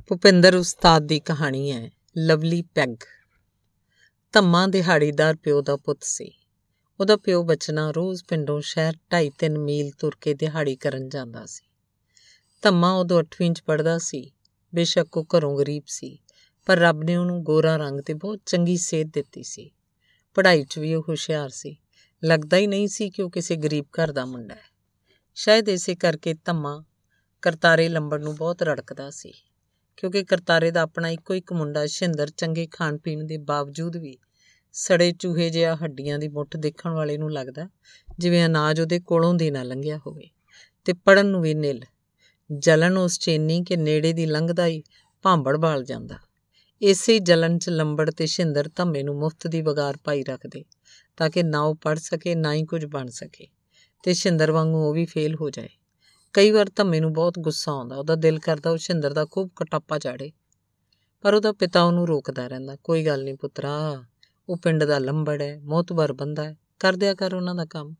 ਭੁਪਿੰਦਰ ਉਸਤਾਦ ਦੀ ਕਹਾਣੀ ਹੈ, ਲਵਲੀ ਪੈਗ। ਧੰਮਾ ਦਿਹਾੜੀਦਾਰ ਪਿਓ ਦਾ ਪੁੱਤ ਸੀ। ਉਹਦਾ ਪਿਓ ਬਚਨਾ ਰੋਜ਼ ਪਿੰਡੋਂ ਸ਼ਹਿਰ 2.5-3 ਮੀਲ ਤੁਰ ਕੇ ਦਿਹਾੜੀ ਕਰਨ ਜਾਂਦਾ ਸੀ। ਧੰਮਾ ਉਦੋਂ 8ਵੀਂ 'ਚ ਪੜਦਾ ਸੀ। ਬੇਸ਼ੱਕ ਉਹ ਘਰੋਂ ਗਰੀਬ ਸੀ, ਪਰ ਰੱਬ ਨੇ ਉਹਨੂੰ ਗੋਰਾ ਰੰਗ ਤੇ ਬਹੁਤ ਚੰਗੀ ਸਿਹਤ ਦਿੱਤੀ ਸੀ। ਪੜ੍ਹਾਈ 'ਚ ਵੀ ਉਹ ਹੁਸ਼ਿਆਰ ਸੀ। ਲੱਗਦਾ ਹੀ ਨਹੀਂ ਸੀ ਕਿ ਉਹ ਕਿਸੇ ਗਰੀਬ ਘਰ ਦਾ ਮੁੰਡਾ ਹੈ। ਸ਼ਾਇਦ ਇਸੇ ਕਰਕੇ ਧੰਮਾ ਕਰਤਾਰੇ ਲੰਬੜ ਨੂੰ ਬਹੁਤ ਰੜਕਦਾ ਸੀ। ਕਿਉਂਕਿ ਕਰਤਾਰੇ ਦਾ ਆਪਣਾ ਇੱਕੋ ਇੱਕ ਮੁੰਡਾ ਸ਼ਿੰਦਰ ਚੰਗੇ ਖਾਣ ਪੀਣ ਦੇ ਬਾਵਜੂਦ ਵੀ ਸੜੇ ਚੂਹੇ ਜਿਹਾ ਹੱਡੀਆਂ ਦੀ ਮੁੱਠ ਦੇਖਣ ਵਾਲੇ ਨੂੰ ਲੱਗਦਾ ਜਿਵੇਂ ਅਨਾਜ ਉਹਦੇ ਕੋਲੋਂ ਦੀ ਨਾ ਲੰਘਿਆ ਹੋਵੇ। ਤੇ ਪੜਨ ਨੂੰ ਵੀ ਨਿਲ। ਜਲਨ ਉਸ ਚੇਨੀ ਕਿ ਨੇੜੇ ਦੀ ਲੰਘਦਾ ਹੀ ਭਾਂਬੜ ਬਾਲ ਜਾਂਦਾ। ਇਸੇ ਜਲਨ 'ਚ ਲੰਬੜ ਤੇ ਸ਼ਿੰਦਰ ਧੰਮੇ ਨੂੰ ਮੁਫਤ ਦੀ ਵਗਾਰ ਪਾਈ ਰੱਖਦੇ ਤਾਂ ਕਿ ਨਾ ਉਹ ਪੜ ਸਕੇ, ਨਾ ਹੀ ਕੁਝ ਬਣ ਸਕੇ। ਤੇ ਸ਼ਿੰਦਰ ਵਾਂਗੂ ਉਹ ਵੀ ਫੇਲ ਹੋ ਜਾਏ। ਕਈ ਵਾਰ ਧੰਮੇ ਨੂੰ ਬਹੁਤ ਗੁੱਸਾ ਆਉਂਦਾ, ਉਹਦਾ ਦਿਲ ਕਰਦਾ ਉਹ ਸ਼ਿੰਦਰ ਦਾ ਖੂਬ ਕਟਾਪਾ ਚਾੜੇ, ਪਰ ਉਹਦਾ ਪਿਤਾ ਉਹਨੂੰ ਰੋਕਦਾ ਰਹਿੰਦਾ, ਕੋਈ ਗੱਲ ਨਹੀਂ ਪੁੱਤਰਾ, ਉਹ ਪਿੰਡ ਦਾ ਲੰਬੜ ਹੈ, ਮੋਤਬਰ ਬੰਦਾ ਹੈ, ਕਰ ਦਿਆ ਕਰ ਉਹਨਾਂ ਦਾ ਕੰਮ।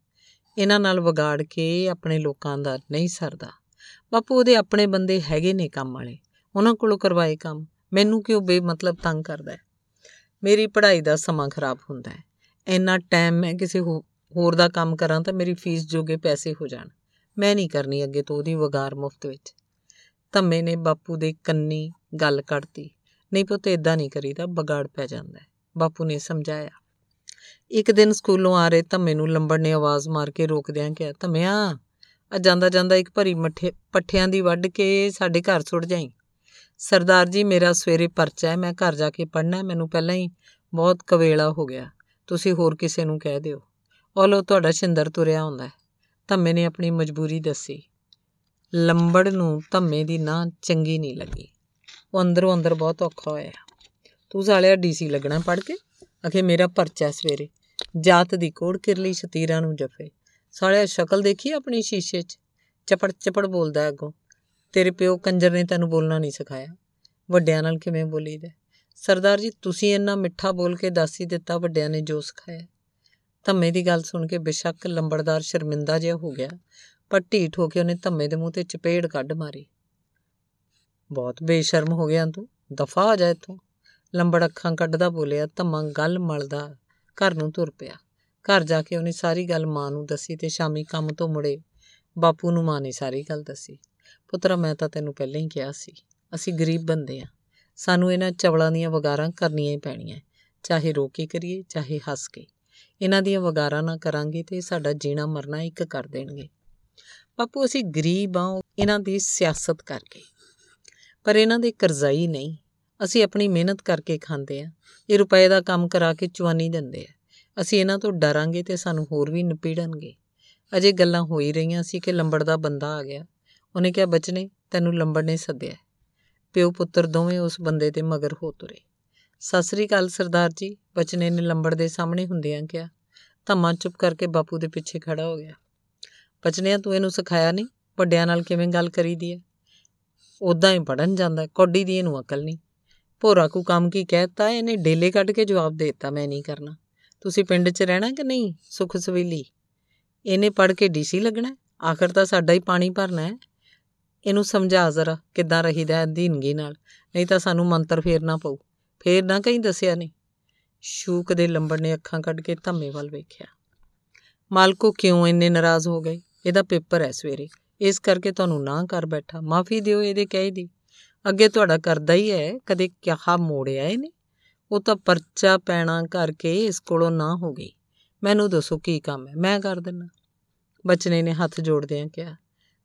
ਇਹਨਾਂ ਨਾਲ ਵਿਗਾੜ ਕੇ ਆਪਣੇ ਲੋਕਾਂ ਦਾ ਨਹੀਂ ਸਰਦਾ। ਬਾਪੂ, ਉਹਦੇ ਆਪਣੇ ਬੰਦੇ ਹੈਗੇ ਨੇ ਕੰਮ ਵਾਲੇ, ਉਹਨਾਂ ਕੋਲੋਂ ਕਰਵਾਏ ਕੰਮ, ਮੈਨੂੰ ਕਿਉਂ ਬੇਮਤਲਬ ਤੰਗ ਕਰਦਾ ਹੈ? ਮੇਰੀ ਪੜ੍ਹਾਈ ਦਾ ਸਮਾਂ ਖਰਾਬ ਹੁੰਦਾ ਹੈ, ਇੰਨਾ ਟਾਈਮ ਮੈਂ ਕਿਸੇ ਹੋਰ ਦਾ ਕੰਮ ਕਰਾਂ ਤਾਂ ਮੇਰੀ ਫੀਸ ਜੋਗੇ ਪੈਸੇ ਹੋ ਜਾਣ। ਮੈਂ ਨਹੀਂ ਕਰਨੀ ਅੱਗੇ ਤੋਂ ਉਹਦੀ ਵਗਾਰ ਮੁਫਤ ਵਿੱਚ। ਧੰਮੇ ਨੇ ਬਾਪੂ ਦੇ ਕੰਨੀ ਗੱਲ ਕੱਢਤੀ। ਨਹੀਂ ਪੁੱਤ ਇਦਾਂ ਨਹੀਂ ਕਰੀਦਾ, ਬਗਾੜ ਪੈ ਜਾਂਦਾ ਹੈ। ਬਾਪੂ ਨੇ ਸਮਝਾਇਆ। ਇੱਕ ਦਿਨ ਸਕੂਲੋਂ ਆ ਰਹੇ ਧੰਮੇ ਨੂੰ ਲੰਬੜ ਨੇ ਆਵਾਜ਼ ਮਾਰ ਕੇ ਰੋਕਦਿਆਂ ਕਿਹਾ, ਧੰਮਿਆ, ਆ ਜਾਂਦਾ ਜਾਂਦਾ ਇੱਕ ਭਰੀ ਮੱਠੇ, ਪੱਠਿਆਂ ਦੀ ਵੱਢ ਕੇ ਸਾਡੇ ਘਰ ਸੁੱਟ ਜਾਈ। ਸਰਦਾਰ ਜੀ, ਮੇਰਾ ਸਵੇਰੇ ਪਰਚਾ ਹੈ, ਮੈਂ ਘਰ ਜਾ ਕੇ ਪੜ੍ਹਨਾ ਮੈਨੂੰ ਪਹਿਲਾਂ ਹੀ ਬਹੁਤ ਕਵੇਲਾ ਹੋ ਗਿਆ। ਤੁਸੀਂ ਹੋਰ ਕਿਸੇ ਨੂੰ ਕਹਿ ਦਿਓ। ਉਹ ਲੋ ਤੁਹਾਡਾ ਸ਼ਿੰਦਰ ਤੁਰਿਆ ਹੁੰਦਾ ਧੰਮੇ ਨੇ ਆਪਣੀ ਮਜਬੂਰੀ ਦੱਸੀ। ਲੰਬੜ ਨੂੰ ਧੰਮੇ ਦੀ ਨਾ ਚੰਗੀ ਨਹੀਂ ਲੱਗੀ। ਉਹ ਅੰਦਰੋਂ ਅੰਦਰ ਬਹੁਤ ਔਖਾ ਹੋਇਆ। ਤੂੰ ਸਾਲਿਆ ਡੀਸੀ ਲੱਗਣਾ ਪੜ ਕੇ? ਅਖੇ ਮੇਰਾ ਪਰਚਾ ਸਵੇਰੇ। ਜਾਤ ਦੀ ਕੋੜ ਕਿਰਲੀ ਸ਼ਤੀਰਾਂ ਨੂੰ ਜਫੇ ਸਾਲਿਆ ਸ਼ਕਲ ਦੇਖੀ ਆਪਣੀ ਸ਼ੀਸ਼ੇ 'ਚ? ਚਪੜ ਚਪੜ ਬੋਲਦਾ ਅੱਗੋਂ। ਤੇਰੇ ਪਿਓ ਕੰਜਰ ਨੇ ਤੈਨੂੰ ਬੋਲਣਾ ਨਹੀਂ ਸਿਖਾਇਆ। ਵੱਡਿਆਂ ਨਾਲ ਕਿਵੇਂ ਬੋਲੀਦਾ? ਸਰਦਾਰ ਜੀ, ਤੁਸੀਂ ਇੰਨਾ ਮਿੱਠਾ ਬੋਲ ਕੇ ਦੱਸ ਹੀ ਦਿੱਤਾ ਵੱਡਿਆਂ ਨੇ ਜੋ ਸਿਖਾਇਆ। ਧੰਮੇ ਦੀ ਗੱਲ ਸੁਣ ਕੇ ਬਿਸ਼ੱਕ ਲੰਬੜਦਾਰ ਸ਼ਰਮਿੰਦਾ ਜਿਹਾ ਹੋ ਗਿਆ, ਪਰ ਢੀਠ ਹੋ ਕੇ ਉਹਨੇ ਧੰਮੇ ਦੇ ਮੂੰਹ ਤੇ ਚਪੇੜ ਕੱਢ ਮਾਰੀ। ਬਹੁਤ ਬੇਸ਼ਰਮ ਹੋ ਗਿਆ ਤੂੰ, ਦਫਾ ਆ ਜਾ ਇੱਥੋਂ। ਲੰਬੜ ਅੱਖਾਂ ਕੱਢਦਾ ਬੋਲਿਆ, ਧੰਮਾ ਗੱਲ ਮਲਦਾ, ਘਰ ਨੂੰ ਤੁਰ ਪਿਆ। ਘਰ ਜਾ ਕੇ ਉਹਨੇ ਸਾਰੀ ਗੱਲ ਮਾਂ ਨੂੰ ਦੱਸੀ ਤੇ ਸ਼ਾਮੀ ਕੰਮ ਤੋਂ ਮੁੜੇ ਬਾਪੂ ਨੂੰ ਮਾਂ ਨੇ ਸਾਰੀ ਗੱਲ ਦੱਸੀ। ਪੁੱਤਰਾ, ਮੈਂ ਤਾਂ ਤੈਨੂੰ ਪਹਿਲਾਂ ਹੀ ਕਿਹਾ ਸੀ, ਅਸੀਂ ਗਰੀਬ ਬੰਦੇ ਆ। ਸਾਨੂੰ ਇਹਨਾਂ ਚਵਲਾਂ ਦੀਆਂ ਵਗਾਰਾਂ ਕਰਨੀਆਂ ਹੀ ਪੈਣੀਆਂ। ਚਾਹੇ ਰੋ ਕੇ ਕਰੀਏ, ਚਾਹੇ ਹੱਸ ਕੇ। ਇਹਨਾਂ ਦੀਆਂ ਵਗਾਰਾਂ ਨਾ ਕਰਾਂਗੇ ਤੇ ਸਾਡਾ ਜੀਣਾ ਮਰਨਾ ਇੱਕ ਕਰ ਦੇਣਗੇ। ਬਾਪੂ, ਅਸੀਂ ਗਰੀਬ ਆ ਇਹਨਾਂ ਦੀ ਸਿਆਸਤ ਕਰਕੇ। ਪਰ ਇਹਨਾਂ ਦੇ ਕਰਜ਼ਾਈ ਨਹੀਂ। ਅਸੀਂ ਆਪਣੀ ਮਿਹਨਤ ਕਰਕੇ ਖਾਂਦੇ ਆ ਇਹ ਰੁਪਏ ਦਾ ਕੰਮ ਕਰਾ ਕੇ ਚਵਾਨੀ ਦਿੰਦੇ ਆ। ਅਸੀਂ ਇਹਨਾਂ ਤੋਂ ਡਰਾਂਗੇ ਤੇ ਸਾਨੂੰ ਹੋਰ ਵੀ ਨਪੀੜਨਗੇ। ਅਜੇ ਗੱਲਾਂ ਹੋ ਹੀ ਰਹੀਆਂ ਸੀ ਕਿ ਲੰਬੜ ਦਾ ਬੰਦਾ ਆ ਗਿਆ। ਉਹਨੇ ਕਿਹਾ ਬਚਨੇ ਤੈਨੂੰ ਲੰਬੜ ਨੇ ਸੱਦਿਆ। ਪਿਓ ਪੁੱਤਰ ਦੋਵੇਂ ਉਸ ਬੰਦੇ ਦੇ ਮਗਰ ਹੋ ਤੁਰੇ। ਸਤਿ ਸ੍ਰੀ ਅਕਾਲ ਸਰਦਾਰ ਜੀ ਬਚਨੇ ਨੇ ਲੰਬੜ ਦੇ ਸਾਹਮਣੇ ਹੁੰਦਿਆਂ ਕਿਹਾ। ਧੰਮਾ ਚੁੱਪ ਕਰਕੇ ਬਾਪੂ ਦੇ ਪਿੱਛੇ ਖੜਾ ਹੋ ਗਿਆ। ਬਚਨਿਆ ਤੂੰ ਇਹਨੂੰ ਸਿਖਾਇਆ ਨਹੀਂ? ਵੱਡਿਆਂ ਨਾਲ ਕਿਵੇਂ ਗੱਲ ਕਰੀਦੀ ਹੈ ਉਦਾਂ ਹੀ ਪੜਨ ਜਾਂਦਾ ਕੋਡੀ ਦੀ ਇਹਨੂੰ ਅਕਲ ਨਹੀਂ। ਭੋਰਾ ਕੋ ਕੰਮ ਕੀ ਕਹਿਤਾ, ਇਹਨੇ ਡੇਲੇ ਕੱਢ ਕੇ ਜਵਾਬ ਦੇ ਦਿੱਤਾ, ਮੈਂ ਨਹੀਂ ਕਰਨਾ। ਤੁਸੀਂ ਪਿੰਡ 'ਚ ਰਹਿਣਾ ਕਿ ਨਹੀਂ? ਸੁਖ ਸਵੇਲੀ। ਇਹਨੇ ਪੜ ਕੇ ਡੀਸੀ ਲੱਗਣਾ ਆਖਰ ਤਾਂ ਸਾਡਾ ਹੀ ਪਾਣੀ ਭਰਨਾ ਹੈ ਇਹਨੂੰ ਸਮਝਾ ਜ਼ਰਾ, ਕਿੱਦਾਂ ਰਹੀਦਾ ਅਧੀਨਗੀ ਨਾਲ। ਨਹੀਂ ਤਾਂ ਸਾਨੂੰ ਮੰਤਰ ਫੇਰਨਾ ਪਊ। ਫੇਰ ਨਾ ਕਹੀਂ ਦੱਸਿਆ ਨਹੀਂ ਸ਼ੂਕ ਦੇ ਲੰਬੜ ਨੇ ਅੱਖਾਂ ਕੱਢ ਕੇ ਧੰਮੇ ਵੱਲ ਵੇਖਿਆ। ਮਾਲਕੋ ਕਿਉਂ ਇੰਨੇ ਨਾਰਾਜ਼ ਹੋ ਗਏ? ਇਹਦਾ ਪੇਪਰ ਹੈ ਸਵੇਰੇ। ਇਸ ਕਰਕੇ ਤੁਹਾਨੂੰ ਨਾ ਕਰ ਬੈਠਾ। ਮਾਫੀ ਦਿਓ ਇਹਦੇ ਕਹੇ ਦੀ। ਅੱਗੇ ਤੁਹਾਡਾ ਕਰਦਾ ਹੀ ਹੈ ਕਦੇ ਕਿਹਾ ਮੋੜਿਆ ਇਹਨੇ ਉਹ ਤਾਂ ਪਰਚਾ ਪੈਣਾ ਕਰਕੇ ਇਸ ਕੋਲੋਂ ਨਾ ਹੋ ਗਈ। ਮੈਨੂੰ ਦੱਸੋ ਕੀ ਕੰਮ ਹੈ ਮੈਂ ਕਰ ਦਿੰਨਾ। ਬਚਨੇ ਨੇ ਹੱਥ ਜੋੜਦਿਆਂ ਕਿਹਾ।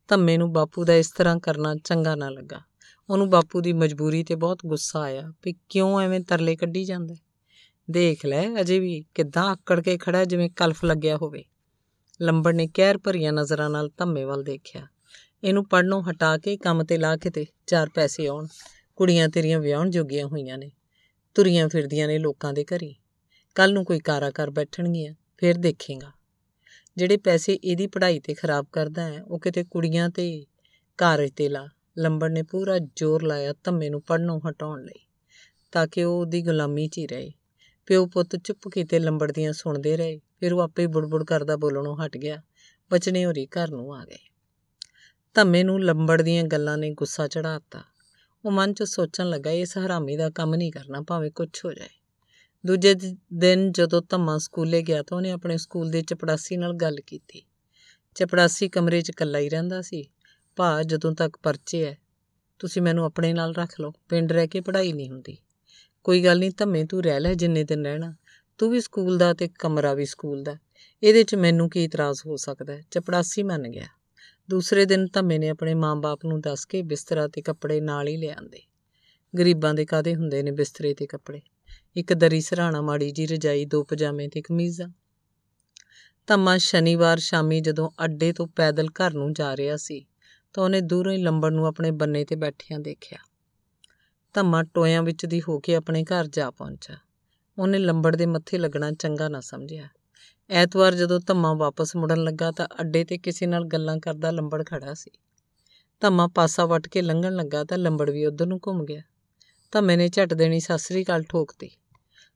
ਧੰਮੇ ਨੂੰ ਬਾਪੂ ਦਾ ਇਸ ਤਰ੍ਹਾਂ ਕਰਨਾ ਚੰਗਾ ਨਾ ਲੱਗਾ। ਉਹਨੂੰ ਬਾਪੂ ਦੀ ਮਜਬੂਰੀ ਤੇ ਬਹੁਤ ਗੁੱਸਾ ਆਇਆ ਵੀ ਕਿਉਂ ਐਵੇਂ ਤਰਲੇ ਕੱਢੀ ਜਾਂਦਾ ਦੇਖ ਲੈ, ਅਜੇ ਵੀ ਕਿੱਦਾਂ ਆਕੜ ਕੇ ਖੜਾ ਜਿਵੇਂ ਕਲਫ ਲੱਗਿਆ ਹੋਵੇ। ਲੰਬੜ ਨੇ ਕਹਿਰ ਭਰੀਆਂ ਨਜ਼ਰਾਂ ਨਾਲ ਧੰਮੇ ਵੱਲ ਦੇਖਿਆ। ਇਹਨੂੰ ਪੜਨੋਂ ਹਟਾ ਕੇ ਕੰਮ ਤੇ ਲਾ ਕੇ ਤੇ ਚਾਰ ਪੈਸੇ ਆਉਣ। ਕੁੜੀਆਂ ਤੇਰੀਆਂ ਵਿਆਹਣ ਜੋਗੀਆਂ ਹੋਈਆਂ ਨੇ। ਤੁਰੀਆਂ ਫਿਰਦੀਆਂ ਨੇ ਲੋਕਾਂ ਦੇ ਘਰੀ। ਕੱਲ ਨੂੰ ਕੋਈ ਕਾਰਾ ਕਰ ਬੈਠਣਗੀਆਂ, ਫਿਰ ਦੇਖੇਗਾ। ਜਿਹੜੇ ਪੈਸੇ ਇਹਦੀ ਪੜ੍ਹਾਈ ਤੇ ਖਰਾਬ ਕਰਦਾ ਹੈ, ਉਹ ਕਿਤੇ ਕੁੜੀਆਂ ਤੇ ਘਰ ਤੇ ਲਾ। ਲੰਬੜ ਨੇ ਪੂਰਾ ਜ਼ੋਰ ਲਾਇਆ ਧੰਮੇ ਨੂੰ ਪੜਨੋਂ ਹਟਾਉਣ ਲਈ, ਤਾਂ ਕਿ ਉਹ ਉਹਦੀ ਗੁਲਾਮੀ 'ਚ ਹੀ ਰਹੇ। ਪਿਓ ਪੁੱਤ ਚੁੱਪ ਕੀਤੇ ਲੰਬੜ ਦੀਆਂ ਸੁਣਦੇ ਰਹੇ, ਫਿਰ ਉਹ ਆਪੇ ਬੁੜਬੁੜ ਕਰਦਾ ਬੋਲਣੋਂ ਹਟ ਗਿਆ, ਬਚਨੇ ਹੋਰੀ ਘਰ ਨੂੰ ਆ ਗਏ। ਧੰਮੇ ਨੂੰ ਲੰਬੜ ਦੀਆਂ ਗੱਲਾਂ ਨੇ ਗੁੱਸਾ ਚੜਾਤਾ ਉਹ ਮਨ 'ਚ ਸੋਚਣ ਲੱਗਾ, ਇਸ ਹਰਾਮੀ ਦਾ ਕੰਮ ਨਹੀਂ ਕਰਨਾ, ਭਾਵੇਂ ਕੁਝ ਹੋ ਜਾਏ। ਦੂਜੇ ਦਿਨ ਜਦੋਂ ਧੰਮਾ ਸਕੂਲੇ ਗਿਆ ਤਾਂ ਉਹਨੇ ਆਪਣੇ ਸਕੂਲ ਦੇ ਚਪੜਾਸੀ ਨਾਲ ਗੱਲ ਕੀਤੀ। ਚਪੜਾਸੀ ਕਮਰੇ 'ਚ ਇਕੱਲਾ ਹੀ ਰਹਿੰਦਾ ਸੀ। ਭਾ ਜਦੋਂ ਤੱਕ ਪਰਚੇ ਐ, ਤੁਸੀਂ ਮੈਨੂੰ ਆਪਣੇ ਨਾਲ ਰੱਖ ਲਓ, ਪਿੰਡ ਰਹਿ ਕੇ ਪੜ੍ਹਾਈ ਨਹੀਂ ਹੁੰਦੀ। ਕੋਈ ਗੱਲ ਨਹੀਂ, ਧੰਮੇ ਤੂੰ ਰਹਿ ਲੈ ਜਿੰਨੇ ਦਿਨ ਰਹਿਣਾ, ਤੂੰ ਵੀ ਸਕੂਲ ਦਾ ਤੇ ਕਮਰਾ ਵੀ ਸਕੂਲ ਦਾ, ਇਹਦੇ 'ਚ ਮੈਨੂੰ ਕੀ ਇਤਰਾਜ਼ ਹੋ ਸਕਦਾ ਹੈ ਚਪੜਾਸੀ ਮੰਨ ਗਿਆ। ਦੂਸਰੇ ਦਿਨ ਧੰਮੇ ਨੇ ਆਪਣੇ ਮਾਂ-ਬਾਪ ਨੂੰ ਦੱਸ ਕੇ ਬਿਸਤਰਾ ਤੇ ਕੱਪੜੇ ਨਾਲ ਹੀ ਲਿਆਂਦੇ ਗਰੀਬਾਂ ਦੇ ਕਾਦੇ ਹੁੰਦੇ ਨੇ ਬਿਸਤਰੇ ਤੇ ਕੱਪੜੇ? ਇੱਕ ਦਰੀ ਸਰਾਣਾ, ਮਾੜੀ ਜੀ ਰਜਾਈ, ਦੋ ਪਜਾਮੇ ਤੇ ਕਮੀਜ਼ਾਂ। ਧੰਮਾ ਸ਼ਨੀਵਾਰ ਸ਼ਾਮੀ ਜਦੋਂ ਅੱਡੇ ਤੋਂ ਪੈਦਲ ਘਰ ਨੂੰ ਜਾ ਰਿਹਾ ਸੀ ਤਾਂ ਉਹਨੇ ਦੂਰੋਂ ਹੀ ਲੰਬੜ ਨੂੰ ਆਪਣੇ ਬੰਨੇ ਤੇ ਬੈਠਿਆਂ ਦੇਖਿਆ। ਧੰਮਾ ਟੋਇਆਂ ਵਿੱਚ ਦੀ ਹੋ ਕੇ ਆਪਣੇ ਘਰ ਜਾ ਪਹੁੰਚਾ ਉਹਨੇ ਲੰਬੜ ਦੇ ਮੱਥੇ ਲੱਗਣਾ ਚੰਗਾ ਨਾ ਸਮਝਿਆ। ਐਤਵਾਰ ਜਦੋਂ ਧੰਮਾ ਵਾਪਸ ਮੁੜਨ ਲੱਗਾ ਤਾਂ ਅੱਡੇ ਤੇ ਕਿਸੇ ਨਾਲ ਗੱਲਾਂ ਕਰਦਾ ਲੰਬੜ ਖੜਾ ਸੀ। ਧੰਮਾ ਪਾਸਾ ਵੱਟ ਕੇ ਲੰਘਣ ਲੱਗਾ ਤਾਂ ਲੰਬੜ ਵੀ ਉਧਰ ਨੂੰ ਘੁੰਮ ਗਿਆ। ਧੰਮੇ ਨੇ ਝਟ ਦੇਣੀ ਸਾਸਰੀ ਕਾਲ ਠੋਕਤੀ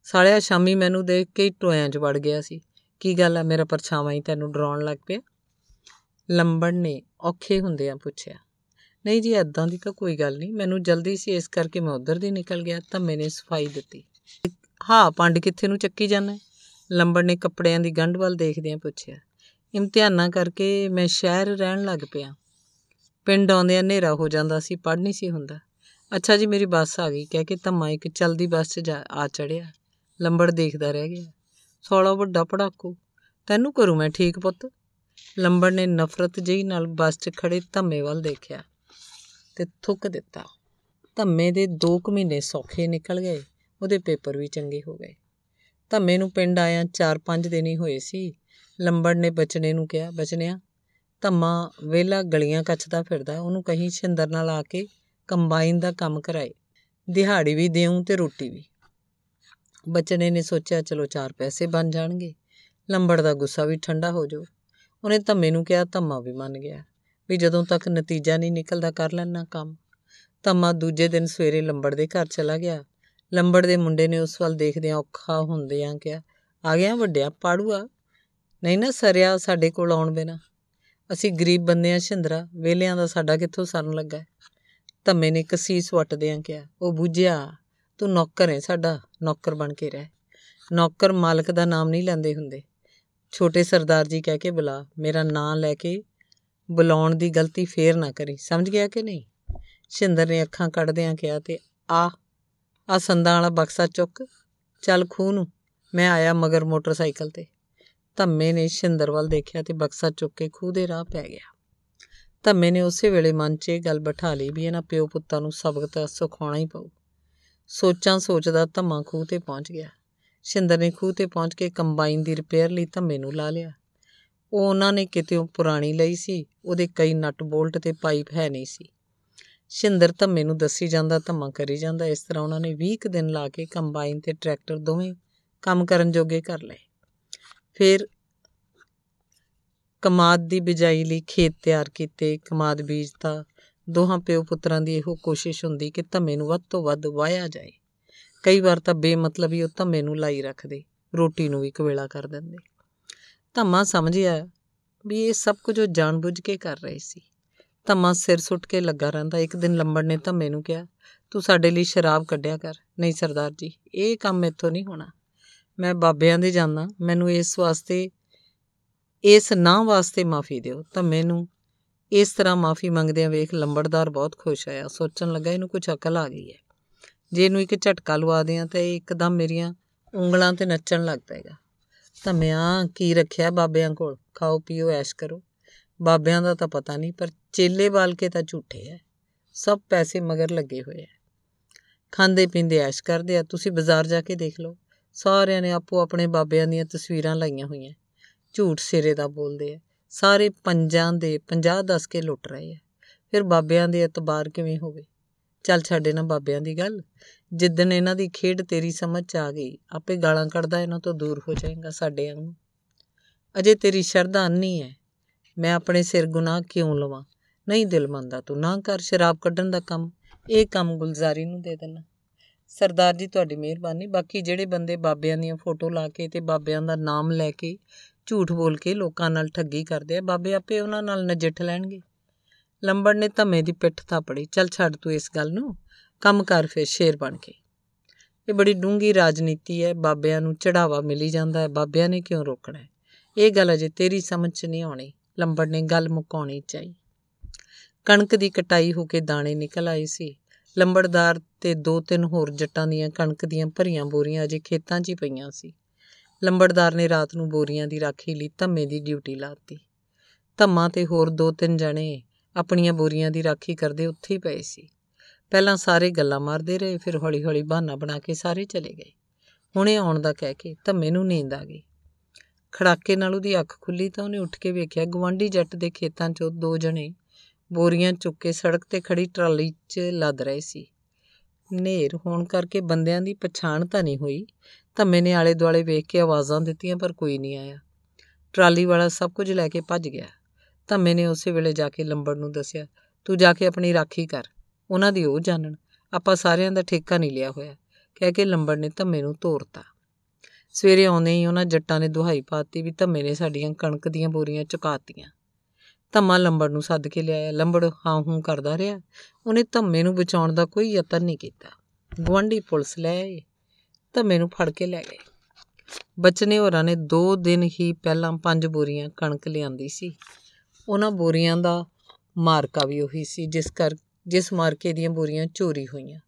ਸਾਲਿਆ, ਸ਼ਾਮੀ ਮੈਨੂੰ ਦੇਖ ਕੇ ਟੋਇਆਂ 'ਚ ਵੜ ਗਿਆ ਸੀ। ਕੀ ਗੱਲ ਆ, ਮੇਰਾ ਪਰਛਾਵਾਂ ਹੀ ਤੈਨੂੰ ਡਰਾਉਣ ਲੱਗ ਪਿਆ? ਲੰਬੜ ਨੇ ਔਖੇ ਹੁੰਦਿਆਂ ਪੁੱਛਿਆ। ਨਹੀਂ ਜੀ ਐਦਾਂ ਦੀ ਤਾਂ ਕੋਈ ਗੱਲ ਨਹੀਂ। ਮੈਨੂੰ ਜਲਦੀ ਸੀ, ਇਸ ਕਰਕੇ ਮੈਂ ਉਧਰ ਦੀ ਨਿਕਲ ਗਿਆ, ਤਾਂ ਮੈਨੇ ਸਫ਼ਾਈ ਦਿੱਤੀ। ਹਾਂ, ਪੰਡ ਕਿੱਥੇ ਨੂੰ ਚੱਕੀ ਜਾਂਦਾ ਲੰਬੜ ਨੇ ਕੱਪੜਿਆਂ ਦੀ ਗੰਢ ਵੱਲ ਦੇਖਦਿਆਂ ਪੁੱਛਿਆ। ਇਮਤਿਹਾਨਾਂ ਕਰਕੇ ਮੈਂ ਸ਼ਹਿਰ ਰਹਿਣ ਲੱਗ ਪਿਆ। ਪਿੰਡ ਆਉਂਦਿਆਂ ਹਨੇਰਾ ਹੋ ਜਾਂਦਾ ਸੀ ਪੜ ਨਹੀਂ ਸੀ ਹੁੰਦਾ। ਅੱਛਾ ਜੀ, ਮੇਰੀ ਬੱਸ ਆ ਗਈ। ਕਹਿ ਕੇ ਧੰਮਾ ਇੱਕ ਚਲਦੀ ਬੱਸ 'ਚ ਆ ਚੜਿਆ ਲੰਬੜ ਦੇਖਦਾ ਰਹਿ ਗਿਆ। ਸੋਲਾ ਵੱਡਾ ਪੜਾਕੂ ਤੈਨੂੰ ਕਰੂ ਮੈਂ ਠੀਕ ਪੁੱਤ? ਲੰਬੜ ਨੇ ਨਫ਼ਰਤ ਜਿਹੀ ਨਾਲ ਬੱਸ 'ਚ ਖੜੇ ਧੰਮੇ ਵੱਲ ਦੇਖਿਆ ਤੇ ਥੁੱਕ ਦਿੱਤਾ। ਧੰਮੇ ਦੇ 2 ਕੁ ਮਹੀਨੇ ਸੌਖੇ ਨਿਕਲ ਗਏ, ਉਹਦੇ ਪੇਪਰ ਵੀ ਚੰਗੇ ਹੋ ਗਏ। ਧੰਮੇ ਨੂੰ ਪਿੰਡ ਆਇਆ 4-5 ਦਿਨ ਹੀ ਹੋਏ ਸੀ। ਲੰਬੜ ਨੇ ਬਚਨੇ ਨੂੰ ਕਿਹਾ ਬਚਨਿਆ ਧੰਮਾ ਵੇਲਾ ਗਲੀਆਂ ਕੱਚਦਾ ਫਿਰਦਾ, ਉਹਨੂੰ ਕਹੀਂ ਛਿੰਦਰ ਨਾਲ ਆ ਕੇ ਕੰਬਾਈਨ ਦਾ ਕੰਮ ਕਰਾਏ, ਦਿਹਾੜੀ ਵੀ ਦੇਉਂ ਤੇ ਰੋਟੀ ਵੀ। ਬਚਨੇ ਨੇ ਸੋਚਿਆ, ਚਲੋ ਚਾਰ ਪੈਸੇ ਬਣ ਜਾਣਗੇ, ਲੰਬੜ ਦਾ ਗੁੱਸਾ ਵੀ ਠੰਡਾ ਹੋ ਜਾਊ। ਉਹਨੇ ਧੰਮੇ ਨੂੰ ਕਿਹਾ, ਧੰਮਾ ਵੀ ਮੰਨ ਗਿਆ। ਵੀ ਜਦੋਂ ਤੱਕ ਨਤੀਜਾ ਨਹੀਂ ਨਿਕਲਦਾ, ਕਰ ਲੈਣਾ ਕੰਮ। ਧੰਮਾ ਦੂਜੇ ਦਿਨ ਸਵੇਰੇ ਲੰਬੜ ਦੇ ਘਰ ਚਲਾ ਗਿਆ। ਲੰਬੜ ਦੇ ਮੁੰਡੇ ਨੇ ਉਸ ਵੱਲ ਦੇਖਦਿਆਂ ਔਖਾ ਹੁੰਦਿਆਂ ਕਿਹਾ, ਆ ਗਿਆ ਵੱਡਿਆ, ਪਾੜੂਆ। ਨਹੀਂ ਨਾ, ਸਰਿਆ ਸਾਡੇ ਕੋਲ ਆਉਣ ਬਿਨਾ। ਅਸੀਂ ਗਰੀਬ ਬੰਦੇ ਆ, ਸ਼ਿੰਦਰਾ। ਵੇਲਿਆਂ ਦਾ ਸਾਡਾ ਕਿੱਥੋਂ ਸਰਨ ਲੱਗਾ? ਧੰਮੇ ਨੇ ਕਸੀਸ ਵਟਦਿਆਂ ਕਿਹਾ, ਉਹ ਬੁੱਝਿਆ, ਤੂੰ ਨੌਕਰ ਹੈ ਸਾਡਾ, ਨੌਕਰ ਬਣ ਕੇ ਰਹਿ। ਨੌਕਰ ਮਾਲਕ ਦਾ ਨਾਮ ਨਹੀਂ ਲੈਂਦੇ ਹੁੰਦੇ। ਛੋਟੇ ਸਰਦਾਰ ਜੀ ਕਹਿ ਕੇ ਬੁਲਾ, ਮੇਰਾ ਨਾਂ ਲੈ ਕੇ ਬੁਲਾਉਣ ਦੀ ਗਲਤੀ ਫੇਰ ਨਾ ਕਰੀ। ਸਮਝ ਗਿਆ ਕਿ ਨਹੀਂ? ਸ਼ਿੰਦਰ ਨੇ ਅੱਖਾਂ ਕੱਢਦਿਆਂ ਕਿਹਾ ਤੇ ਆ ਆ ਸੰਦਾਂ ਵਾਲਾ ਬਕਸਾ ਚੁੱਕ, ਚੱਲ ਖੂਹ ਨੂੰ, ਮੈਂ ਆਇਆ ਮਗਰ ਮੋਟਰਸਾਈਕਲ ਤੇ। ਧੰਮੇ ਨੇ ਸ਼ਿੰਦਰ ਵੱਲ ਦੇਖਿਆ ਤੇ ਬਕਸਾ ਚੁੱਕ ਕੇ ਖੂਹ ਦੇ ਰਾਹ ਪੈ ਗਿਆ। ਧੰਮੇ ਨੇ ਉਸੇ ਵੇਲੇ ਮਨ 'ਚ ਇਹ ਗੱਲ ਬਿਠਾ ਲਈ ਵੀ ਇਹਨਾਂ ਪਿਓ ਪੁੱਤਾਂ ਨੂੰ ਸਬਕ ਤਾਂ ਸਿਖਾਉਣਾ ਹੀ ਪਊ। ਸੋਚਾਂ ਸੋਚਦਾ ਧੰਮਾ ਖੂਹ ਤੇ ਪਹੁੰਚ ਗਿਆ। ਸ਼ਿੰਦਰ ਨੇ ਖੂਹ ਤੇ ਪਹੁੰਚ ਕੇ ਕੰਬਾਈਨ ਦੀ ਰਿਪੇਅਰ ਲਈ ਧੰਮੇ ਨੂੰ ਲਾ ਲਿਆ। ਉਹ ਉਹਨਾਂ ਨੇ ਕਿਤੇੋਂ ਪੁਰਾਣੀ ਲਈ ਸੀ, ਉਹਦੇ ਕਈ ਨਟ ਬੋਲਟ ਤੇ ਪਾਈਪ ਹੈ ਨਹੀਂ ਸੀ। ਸ਼ਿੰਦਰ ਧੰਮੇ ਨੂੰ ਦੱਸੀ ਜਾਂਦਾ, ਧੰਮਾ ਕਰੀ ਜਾਂਦਾ, ਇਸ ਤਰ੍ਹਾਂ ਉਹਨਾਂ ਨੇ 20 ਕੁ ਦਿਨ ਲਾ ਕੇ ਕੰਬਾਈਨ ਤੇ ਟਰੈਕਟਰ ਦੋਵੇਂ ਕੰਮ ਕਰਨ ਜੋਗੇ ਕਰ ਲਏ। ਫਿਰ ਕਮਾਦ ਦੀ ਬਿਜਾਈ ਲਈ ਖੇਤ ਤਿਆਰ ਕੀਤੇ, ਕਮਾਦ ਬੀਜਤਾ। ਦੋਹਾਂ ਪਿਓ ਪੁੱਤਰਾਂ ਦੀ ਇਹੋ ਕੋਸ਼ਿਸ਼ ਹੁੰਦੀ ਕਿ ਧੰਮੇ ਨੂੰ ਵੱਧ ਤੋਂ ਵੱਧ ਵਾਇਆ ਜਾਏ। ਕਈ ਵਾਰ ਤਾਂ ਬੇਮਤਲਬ ਹੀ ਉਹ ਧੰਮੇ ਨੂੰ ਲਾਈ ਰੱਖਦੇ, ਰੋਟੀ ਨੂੰ ਵੀ ਕਵੇਲਾ ਕਰ ਦਿੰਦੇ। ਧੰਮਾ ਸਮਝਿਆ ਵੀ ਇਹ ਸਭ ਕੁਝ ਉਹ ਜਾਣਬੁੱਝ ਕੇ ਕਰ ਰਹੇ ਸੀ। ਧੰਮਾ ਸਿਰ ਸੁੱਟ ਕੇ ਲੱਗਾ ਰਹਿੰਦਾ, ਇੱਕ ਦਿਨ ਲੰਬੜ ਨੇ ਧੰਮੇ ਨੂੰ ਕਿਹਾ, ਤੂੰ ਸਾਡੇ ਲਈ ਸ਼ਰਾਬ ਕੱਢਿਆ ਕਰ। ਨਹੀਂ ਸਰਦਾਰ ਜੀ, ਇਹ ਕੰਮ ਇੱਥੋਂ ਨਹੀਂ ਹੋਣਾ। ਮੈਂ ਬਾਬਿਆਂ ਦੇ ਜਾਂਦਾ ਮੈਨੂੰ ਇਸ ਵਾਸਤੇ, ਇਸ ਨਾਂ ਵਾਸਤੇ ਮਾਫੀ ਦਿਓ। ਧੰਮੇ ਨੂੰ ਇਸ ਤਰ੍ਹਾਂ ਮਾਫੀ ਮੰਗਦਿਆਂ ਵੇਖ ਲੰਬੜਦਾਰ ਬਹੁਤ ਖੁਸ਼ ਹੋਇਆ। ਸੋਚਣ ਲੱਗਾ, ਇਹਨੂੰ ਕੁਝ ਅਕਲ ਆ ਗਈ ਹੈ। ਜੇ ਇਹਨੂੰ ਇੱਕ ਝਟਕਾ ਲਵਾ ਦਿਆਂ ਤਾਂ ਇਹ ਇੱਕਦਮ ਮੇਰੀਆਂ ਉਂਗਲਾਂ ਤੇ ਨੱਚਣ ਲੱਗ ਪਏਗਾ। ਧੰਮਿਆਂ ਕੀ ਰੱਖਿਆ ਬਾਬਿਆਂ ਕੋਲ? ਖਾਓ, ਪੀਓ, ਐਸ਼ ਕਰੋ। ਬਾਬਿਆਂ ਦਾ ਤਾਂ ਪਤਾ ਨਹੀਂ, ਪਰ ਚੇਲੇ ਵਾਲ ਕੇ ਤਾਂ ਝੂਠੇ ਐ। ਸਭ ਪੈਸੇ ਮਗਰ ਲੱਗੇ ਹੋਏ ਐ। ਖਾਂਦੇ ਪੀਂਦੇ ਐਸ਼ ਕਰਦੇ ਆ। ਤੁਸੀਂ ਬਾਜ਼ਾਰ ਜਾ ਕੇ ਦੇਖ ਲਓ। ਸਾਰਿਆਂ ਨੇ ਆਪੋ ਆਪਣੇ ਬਾਬਿਆਂ ਦੀਆਂ ਤਸਵੀਰਾਂ ਲਾਈਆਂ ਹੋਈਆਂ। ਝੂਠ ਸਿਰੇ ਦਾ ਬੋਲਦੇ ਆ ਸਾਰੇ ਪੰਜਾਂ ਦੇ 50 ਦੱਸ ਕੇ ਲੁੱਟ ਰਹੇ ਆ ਫਿਰ ਬਾਬਿਆਂ ਦੇ ਇਤਬਾਰ ਕਿਵੇਂ ਹੋਵੇ ਚੱਲ ਛੱਡੇ ਨਾ ਬਾਬਿਆਂ ਦੀ ਗੱਲ। ਜਿੱਦਨ ਇਹਨਾਂ ਦੀ ਖੇਡ ਤੇਰੀ ਸਮਝ ਚ ਆ ਗਈ, ਆਪੇ ਗਾਲਾਂ ਕੱਢਦਾ ਇਹਨਾਂ ਤੋਂ ਦੂਰ ਹੋ ਜਾਏਗਾ ਸਾਡੇ ਵਾਂਗੂ। ਅਜੇ ਤੇਰੀ ਸ਼ਰਧਾ ਅੰਨੀ ਹੈ ਮੈਂ ਆਪਣੇ ਸਿਰ ਗੁਨਾਹ ਕਿਉਂ ਲਵਾਂ? ਨਹੀਂ ਦਿਲ ਮੰਨਦਾ ਤੂੰ। ਨਾ ਕਰ ਸ਼ਰਾਬ ਕੱਢਣ ਦਾ ਕੰਮ। ਇਹ ਕੰਮ ਗੁਲਜ਼ਾਰੀ ਨੂੰ ਦੇ ਦੇਣਾ। ਸਰਦਾਰ ਜੀ, ਤੁਹਾਡੀ ਮਿਹਰਬਾਨੀ। ਬਾਕੀ ਜਿਹੜੇ ਬੰਦੇ ਬਾਬਿਆਂ ਦੀਆਂ ਫੋਟੋ ਲਾ ਕੇ ਤੇ ਬਾਬਿਆਂ ਦਾ ਨਾਮ ਲੈ ਕੇ ਝੂਠ ਬੋਲ ਕੇ ਲੋਕਾਂ ਨਾਲ ਠੱਗੀ ਕਰਦੇ ਆ, ਬਾਬੇ ਆਪੇ ਉਹਨਾਂ ਨਾਲ ਨਜਿੱਠ ਲੈਣਗੇ। ਲੰਬੜ ਨੇ ਧਮੇ ਦੀ ਪਿੱਠ ਥਾਪੜੀ। ਚੱਲ ਛੱਡ ਤੂੰ ਇਸ ਗੱਲ ਨੂੰ। ਕੰਮ ਕਰ ਫਿਰ, ਸ਼ੇਰ ਬਣ ਕੇ। ਇਹ ਬੜੀ ਡੂੰਗੀ ਰਾਜਨੀਤੀ ਹੈ। ਬਾਬਿਆਂ ਨੂੰ ਚੜਾਵਾ ਮਿਲੀ ਜਾਂਦਾ ਹੈ। ਬਾਬਿਆਂ ਨੇ ਕਿਉਂ ਰੋਕਣਾ ਹੈ? ਇਹ ਗੱਲ ਅਜੇ ਤੇਰੀ ਸਮਝ 'ਚ ਨਹੀਂ ਆਉਣੀ। ਲੰਬੜ ਨੇ ਗੱਲ ਮੁਕਾਉਣੀ ਚਾਹੀ। ਕਣਕ ਦੀ ਕਟਾਈ ਹੋ ਕੇ ਦਾਣੇ ਨਿਕਲ ਆਏ ਸੀ। ਲੰਬੜਦਾਰ ਤੇ ਦੋ ਤਿੰਨ ਹੋਰ ਜੱਟਾਂ ਦੀਆਂ ਕਣਕ ਦੀਆਂ ਭਰੀਆਂ ਬੋਰੀਆਂ ਅਜੇ ਖੇਤਾਂ 'ਚ ਹੀ ਪਈਆਂ ਸੀ। ਲੰਬੜਦਾਰ ਨੇ ਰਾਤ ਨੂੰ ਬੋਰੀਆਂ ਦੀ ਰਾਖੀ ਲਈ ਧੰਮੇ ਦੀ ਡਿਊਟੀ ਲਾਤੀ ਧੰਮਾ ਤੇ ਹੋਰ ਦੋ ਤਿੰਨ ਜਣੇ ਆਪਣੀਆਂ ਬੋਰੀਆਂ ਦੀ ਰਾਖੀ ਕਰਦੇ ਉੱਥੇ ਹੀ ਪਏ ਸੀ। ਪਹਿਲਾਂ ਸਾਰੇ ਗੱਲਾਂ ਮਾਰਦੇ ਰਹੇ, ਫਿਰ ਹੌਲੀ-ਹੌਲੀ ਬਹਾਨਾ ਬਣਾ ਕੇ ਸਾਰੇ ਚਲੇ ਗਏ। ਹੁਣੇ ਆਉਣ ਦਾ ਕਹਿ ਕੇ ਧੰਮੇ ਨੂੰ ਨੀਂਦ ਆ ਗਈ। ਖੜਾਕੇ ਨਾਲ ਉਹਦੀ ਅੱਖ ਖੁੱਲੀ ਤਾਂ ਉਹਨੇ ਉੱਠ ਕੇ ਵੇਖਿਆ ਗਵਾਂਢੀ ਜੱਟ ਦੇ ਖੇਤਾਂ 'ਚੋਂ ਦੋ ਜਣੇ ਬੋਰੀਆਂ ਚੁੱਕ ਕੇ ਸੜਕ ਤੇ ਖੜੀ ਟਰਾਲੀ 'ਚ ਲੱਦ ਰਹੇ ਸੀ। ਨੇਰ ਹੋਣ ਕਰਕੇ ਬੰਦਿਆਂ ਦੀ ਪਛਾਣ ਤਾਂ ਨਹੀਂ ਹੋਈ। ਧੰਮੇ ਨੇ ਆਲੇ ਦੁਆਲੇ ਵੇਖ ਕੇ ਆਵਾਜ਼ਾਂ ਦਿੱਤੀਆਂ, ਪਰ ਕੋਈ ਨਹੀਂ ਆਇਆ। ਟਰਾਲੀ ਵਾਲਾ ਸਭ ਕੁਝ ਲੈ ਕੇ ਭੱਜ ਗਿਆ। ਧੰਮੇ ਨੇ ਉਸੇ ਵੇਲੇ ਜਾ ਕੇ ਲੰਬੜ ਨੂੰ ਦੱਸਿਆ, ਤੂੰ ਜਾ ਕੇ ਆਪਣੀ ਰਾਖੀ ਕਰ। ਉਹਨਾਂ ਦੀ ਉਹ ਜਾਣਨ, ਆਪਾਂ ਸਾਰਿਆਂ ਦਾ ਠੇਕਾ ਨਹੀਂ ਲਿਆ ਹੋਇਆ। ਕਹਿ ਕੇ ਲੰਬੜ ਨੇ ਧੰਮੇ ਨੂੰ ਤੋਰਤਾ। ਸਵੇਰੇ ਆਉਂਦੇ ਹੀ ਉਹਨਾਂ ਜੱਟਾਂ ਨੇ ਦੁਹਾਈ ਪਾਤੀ ਵੀ ਧੰਮੇ ਨੇ ਸਾਡੀਆਂ ਕਣਕ ਦੀਆਂ ਬੋਰੀਆਂ ਚੁਕਾਤੀਆਂ ਧੰਮਾ ਲੰਬੜ ਨੂੰ ਸੱਦ ਕੇ ਲਿਆਇਆ। ਲੰਬੜ ਹਾਂ ਹੂੰ ਕਰਦਾ ਰਿਹਾ। ਉਹਨੇ ਧੰਮੇ ਨੂੰ ਬਚਾਉਣ ਦਾ ਕੋਈ ਯਤਨ ਨਹੀਂ ਕੀਤਾ। ਗਵੰਡੀ ਪੁਲਿਸ ਲੈ ਆਏ। ਧੰਮੇ ਨੂੰ ਫੜ ਕੇ ਲੈ ਗਏ। ਬਚਨੇ ਹੋਰਾਂ ਨੇ 2 ਦਿਨ ਹੀ ਪਹਿਲਾਂ ਪੰਜ ਬੋਰੀਆਂ ਕਣਕ ਲਿਆਂਦੀ ਸੀ। ਉਹਨਾਂ ਬੋਰੀਆਂ ਦਾ ਮਾਰਕਾ ਵੀ ਉਹੀ ਸੀ, ਜਿਸ ਕਰ, ਜਿਸ ਮਾਰਕੇ ਦੀਆਂ ਬੋਰੀਆਂ ਚੋਰੀ ਹੋਈਆਂ।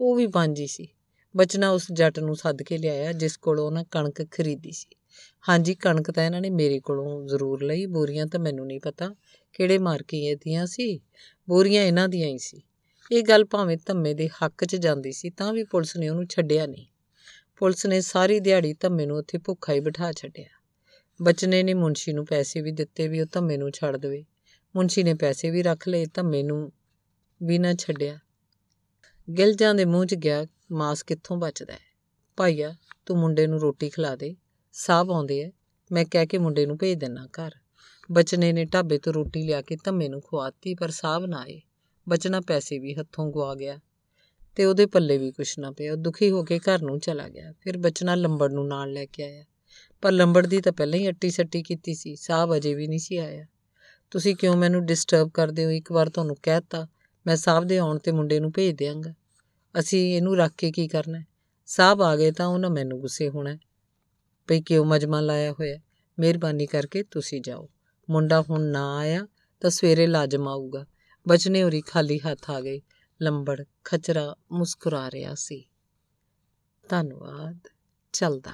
ਉਹ ਵੀ ਪੰਜ ਹੀ ਸੀ। ਬਚਨਾ ਉਸ ਜੱਟ ਨੂੰ ਸੱਦ ਕੇ ਲਿਆਇਆ, ਜਿਸ ਕੋਲੋਂ ਉਹਨਾਂ ਕਣਕ ਖਰੀਦੀ ਸੀ। ਹਾਂਜੀ, ਕਣਕ ਤਾਂ ਇਹਨਾਂ ਨੇ ਮੇਰੇ ਕੋਲੋਂ ਜ਼ਰੂਰ ਲਈ, ਬੋਰੀਆਂ ਤਾਂ ਮੈਨੂੰ ਨਹੀਂ ਪਤਾ ਕਿਹੜੇ ਮਾਰਕੇ ਦੀਆਂ ਸੀ, ਬੋਰੀਆਂ ਇਹਨਾਂ ਦੀਆਂ ਹੀ ਸੀ। ਇਹ ਗੱਲ ਭਾਵੇਂ ਧੰਮੇ ਦੇ ਹੱਕ 'ਚ ਜਾਂਦੀ ਸੀ, ਤਾਂ ਵੀ ਪੁਲਿਸ ਨੇ ਉਹਨੂੰ ਛੱਡਿਆ ਨਹੀਂ। ਪੁਲਿਸ ਨੇ ਸਾਰੀ ਦਿਹਾੜੀ ਧੰਮੇ ਨੂੰ ਉੱਥੇ ਭੁੱਖਾ ਹੀ ਬਿਠਾ ਛੱਡਿਆ। ਬਚਨੇ ਨੇ ਮੁੰਸ਼ੀ ਨੂੰ ਪੈਸੇ ਵੀ ਦਿੱਤੇ ਵੀ ਉਹ ਧੰਮੇ ਨੂੰ ਛੱਡ ਦੇਵੇ। ਮੁੰਸ਼ੀ ਨੇ ਪੈਸੇ ਵੀ ਰੱਖ ਲਏ, ਧੰਮੇ ਨੂੰ ਵੀ ਨਾ ਛੱਡਿਆ। ਗਿਲਜਾਂ ਦੇ ਮੂੰਹ 'ਚ ਗਿਆ, ਮਾਸ ਕਿੱਥੋਂ ਬਚਦਾ ਹੈ? ਭਾਈਆ, ਤੂੰ ਮੁੰਡੇ ਨੂੰ ਰੋਟੀ ਖਿਲਾ ਦੇ ਸਾਹਬ ਆਉਂਦੇ ਐ ਮੈਂ ਕਹਿ ਕੇ ਮੁੰਡੇ ਨੂੰ ਭੇਜ ਦਿੰਨਾ ਘਰ। ਬਚਨੇ ਨੇ ਢਾਬੇ ਤੋਂ ਰੋਟੀ ਲਿਆ ਕੇ ਧੰਮੇ ਨੂੰ ਖਵਾਤੀ, ਪਰ ਸਾਹਬ ਨਾ ਆਏ। ਬਚਨਾ ਪੈਸੇ ਵੀ ਹੱਥੋਂ ਗਵਾ ਗਿਆ। ਤੇ ਉਹਦੇ ਪੱਲੇ ਵੀ ਕੁਛ ਨਾ ਪਿਆ। ਉਹ ਦੁਖੀ ਹੋ ਕੇ ਘਰ ਨੂੰ ਚਲਾ ਗਿਆ। ਫਿਰ ਬਚਨਾ ਲੰਬੜ ਨੂੰ ਨਾਲ ਲੈ ਕੇ ਆਇਆ। ਪਰ ਲੰਬੜ ਦੀ ਤਾਂ ਪਹਿਲਾਂ ਹੀ ਅੱਟੀ ਸੱਟੀ ਕੀਤੀ ਸੀ ਸਾਹਬ ਅਜੇ ਵੀ ਨਹੀਂ ਸੀ ਆਇਆ। ਤੁਸੀਂ ਕਿਉਂ ਮੈਨੂੰ ਡਿਸਟਰਬ ਕਰਦੇ ਹੋ? ਇੱਕ ਵਾਰ ਤੁਹਾਨੂੰ ਕਹਿਤਾ ਮੈਂ ਸਾਹਬ ਦੇ ਆਉਣ ਤੇ ਮੁੰਡੇ ਨੂੰ ਭੇਜ ਦਿਆਂਗਾ। ਅਸੀਂ ਇਹਨੂੰ ਰੱਖ ਕੇ ਕੀ ਕਰਨਾ ਸਾਹਬ ਆ ਗਏ ਤਾਂ ਉਹਨਾਂ ਮੈਨੂੰ ਗੁੱਸੇ ਹੋਣਾ ਭਈ ਕਿਉਂ ਮਜਮਾ ਲਾਇਆ ਹੋਇਆ ਮਿਹਰਬਾਨੀ ਕਰਕੇ ਤੁਸੀਂ ਜਾਓ। ਮੁੰਡਾ ਹੁਣ ਨਾ ਆਇਆ ਤਾਂ ਸਵੇਰੇ ਲਾਜ਼ਮ ਆਊਗਾ। ਬਚਨੇ ਹੋਰੀ ਖਾਲੀ ਹੱਥ ਆ ਗਏ। ਲੰਬੜ ਖਚਰਾ ਮੁਸਕਰਾ ਰਿਹਾ ਸੀ। ਧੰਨਵਾਦ। ਚੱਲਦਾ।